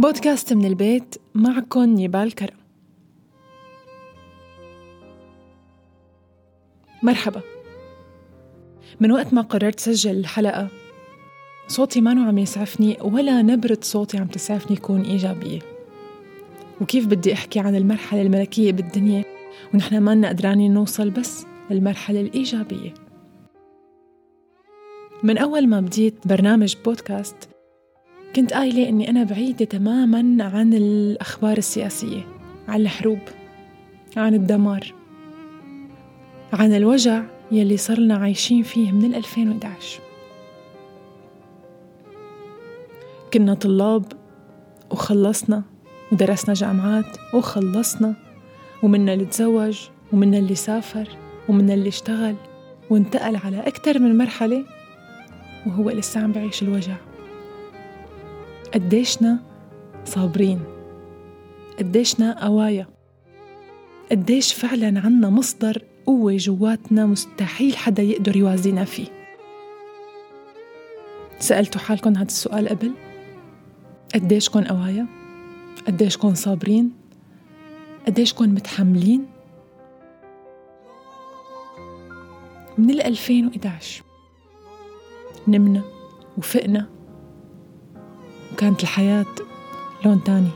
بودكاست من البيت معكم نيبال كرم. مرحبا. من وقت ما قررت سجل الحلقة صوتي ما عم يسعفني ولا نبرة صوتي عم تسعفني يكون إيجابية. وكيف بدي أحكي عن المرحلة الملكية بالدنيا ونحن ما قدرانين نوصل بس للمرحلة الإيجابية. من أول ما بديت برنامج بودكاست كنت قايلة إني أنا بعيدة تماما عن الأخبار السياسية عن الحروب عن الدمار عن الوجع يلي صرنا عايشين فيه من 2011 كنا طلاب وخلصنا ودرسنا جامعات وخلصنا ومنا اللي تزوج ومنا اللي سافر ومنا اللي اشتغل وانتقل على أكثر من مرحلة وهو لسه عم بعيش الوجع. قديشنا صابرين قديشنا قوايا قديش فعلا عنا مصدر قوة جواتنا مستحيل حدا يقدر يوازينا فيه سألتوا حالكم هذا السؤال قبل؟ قديش كون قوايا؟ قديش كون صابرين؟ قديش كون متحملين؟ من ال 2011 نمنا وفقنا وكانت الحياة لون تاني.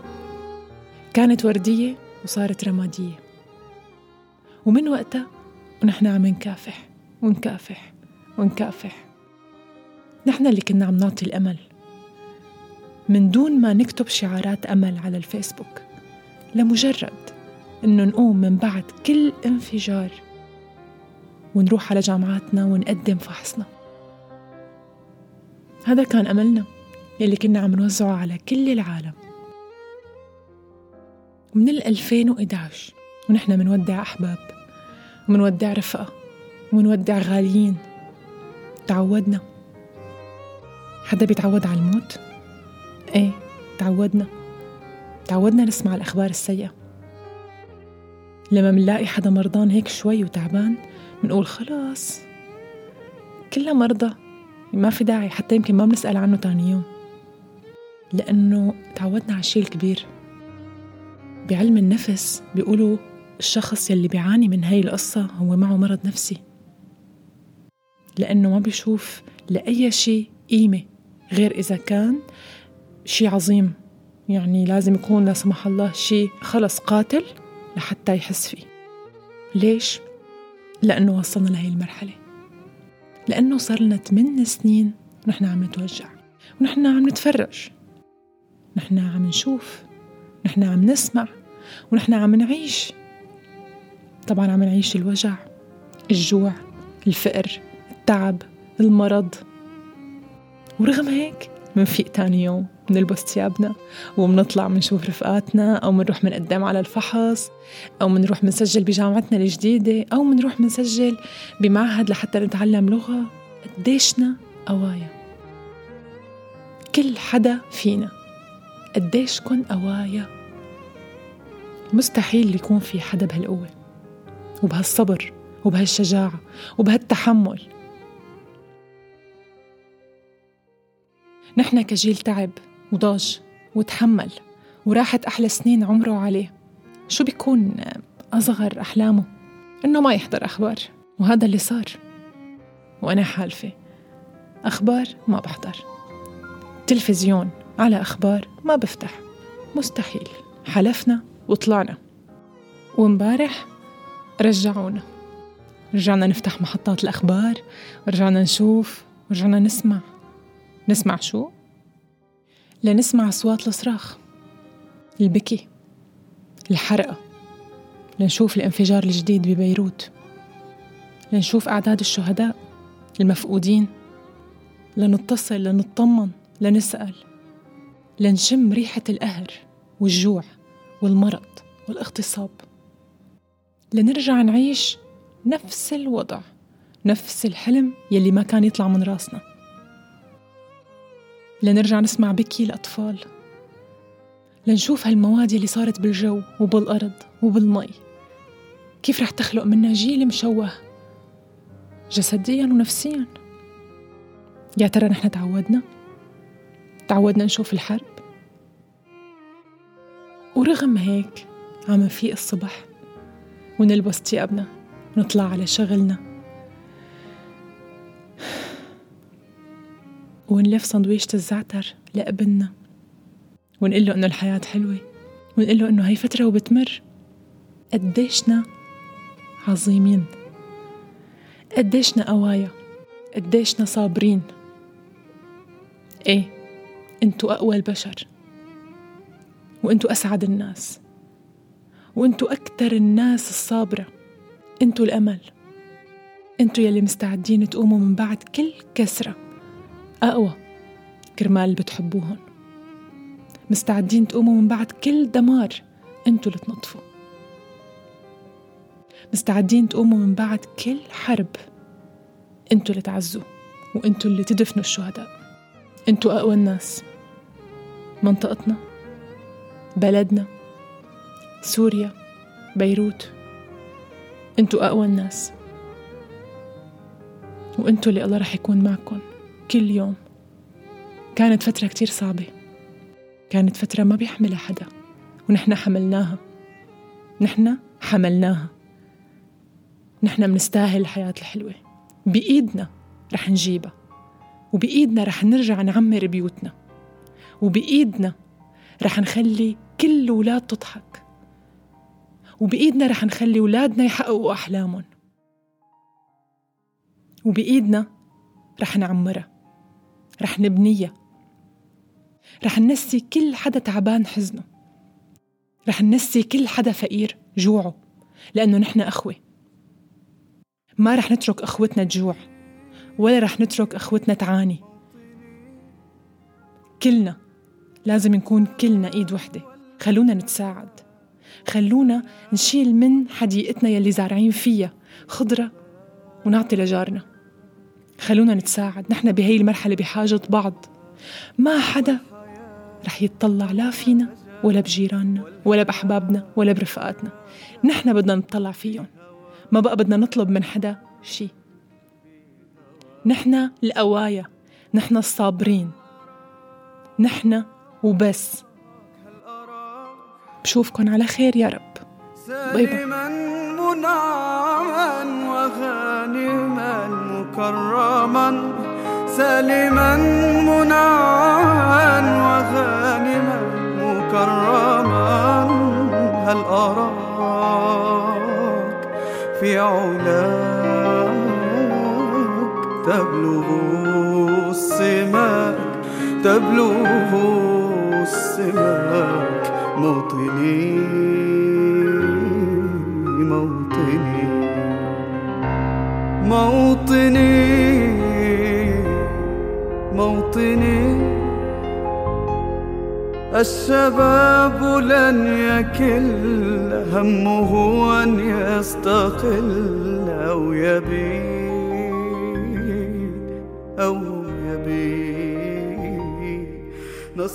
كانت وردية وصارت رمادية. ومن وقتها ونحن عم نكافح ونكافح ونكافح. نحن اللي كنا عم نعطي الأمل. من دون ما نكتب شعارات أمل على الفيسبوك. لمجرد إنه نقوم من بعد كل انفجار. ونروح على جامعاتنا ونقدم فحصنا. هذا كان أملنا. يلي كنا عم نوزعه على كل العالم. من ال 2011 ونحن منودع أحباب ومنودع رفقة ومنودع غاليين. تعودنا. حدا بيتعود على الموت؟ إيه تعودنا. تعودنا نسمع الأخبار السيئة. لما منلاقي حدا مرضان هيك شوي وتعبان منقول خلاص كلها مرضى ما في داعي حتى يمكن ما بنسأل عنه تاني يوم. لأنه تعودنا على الشيء الكبير. بعلم النفس بيقولوا الشخص يلي بيعاني من هاي القصة هو معه مرض نفسي. لأنه ما بيشوف لأي شيء قيمة غير إذا كان شيء عظيم. يعني لازم يكون لا سمح الله شيء خلص قاتل لحتى يحس فيه. ليش؟ لأنه وصلنا لهي المرحلة. لأنه صار لنا 8 سنين ونحن عم نتوجع. ونحن عم نتفرج. نحن عم نشوف نحن عم نسمع ونحن عم نعيش. طبعا عم نعيش الوجع الجوع الفقر التعب المرض. ورغم هيك منفيق تاني يوم منلبس ثيابنا ومنطلع منشوف رفقاتنا أو منروح منقدم على الفحص أو منروح منسجل بجامعتنا الجديدة أو منروح منسجل بمعهد لحتى نتعلم لغة. قديشنا قوايا. كل حدا فينا. قديش كن قوايا. مستحيل يكون في حدا بهالقوة وبهالصبر وبهالشجاعة وبهالتحمل. نحن كجيل تعب وضاج وتحمل وراحت أحلى سنين عمره عليه. شو بيكون أصغر أحلامه؟ إنه ما يحضر أخبار وهذا اللي صار. وأنا حالفة أخبار ما بحضر. تلفزيون. على أخبار ما بفتح. مستحيل. حلفنا وطلعنا. ومبارح رجعونا. رجعنا نفتح محطات الأخبار ورجعنا نشوف ورجعنا نسمع. نسمع شو؟ لنسمع أصوات الصراخ البكي الحرقة. لنشوف الانفجار الجديد ببيروت. لنشوف أعداد الشهداء المفقودين. لنتصل لنطمن لنسأل. لنشم ريحة القهر والجوع والمرض والاغتصاب. لنرجع نعيش نفس الوضع نفس الحلم يلي ما كان يطلع من راسنا. لنرجع نسمع بكي الأطفال. لنشوف هالمواد اللي صارت بالجو وبالأرض وبالمي. كيف رح تخلق منا جيل مشوه جسديا ونفسيا. يا ترى نحن تعودنا؟ تعودنا نشوف الحرب. ورغم هيك عم نفيق الصبح ونلبس ثيابنا ونطلع على شغلنا. ونلف صندويشة الزعتر لابننا. ونقول له إنه الحياة حلوة. ونقول له إنه هي فترة وبتمر. قديشنا عظيمين. قديشنا قوايا. قديشنا صابرين. إيه انتو أقوى البشر وانتو أسعد الناس وانتو أكتر الناس الصابرة انتو الأمل انتو يلي مستعدين تقوموا من بعد كل كسرة. أقوى كرمال اللي بتحبوهن. مستعدين تقوموا من بعد كل دمار انتو اللي تنطفوا. مستعدين تقوموا من بعد كل حرب أنتوا اللي تعزوا وانتوا اللي تدفنوا الشهداء. أنتوا أقوى الناس. منطقتنا بلدنا سوريا بيروت. أنتوا أقوى الناس. وانتوا اللي الله رح يكون معكم كل يوم. كانت فترة كتير صعبة. كانت فترة ما بيحملها حدا ونحن حملناها. نحن حملناها. نحن منستاهل الحياة الحلوة. بإيدنا رح نجيبها. وبإيدنا رح نرجع نعمر بيوتنا. وبإيدنا رح نخلي كل ولاد تضحك. وبإيدنا رح نخلي ولادنا يحققوا أحلامهم. وبإيدنا رح نعمرها رح نبنيها رح ننسي كل حدا تعبان حزنه رح ننسي كل حدا فقير جوعه لأنه نحن أخوة. ما رح نترك أخوتنا تجوع ولا رح نترك أخوتنا تعاني. كلنا لازم نكون كلنا إيد وحدة. خلونا نتساعد. خلونا نشيل من حديقتنا يلي زارعين فيها خضرة ونعطي لجارنا. خلونا نتساعد. نحن بهي المرحلة بحاجة بعض. ما حدا رح يتطلع لا فينا ولا بجيراننا ولا بأحبابنا ولا برفقاتنا. نحن بدنا نطلع فيهم. ما بقى بدنا نطلب من حدا شي. نحن القوايا. نحن الصابرين. نحن وبس. بشوفكن على خير يا رب. باي باي. منعما وغانما مكرما. سالما منعما وغانما مكرما. هل أراك في علاك تبلغ السماك تبلغ السماك موطني موطني موطني موطني. الشباب لن يكل همه أن يستقل.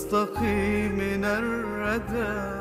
نستقي من الردى.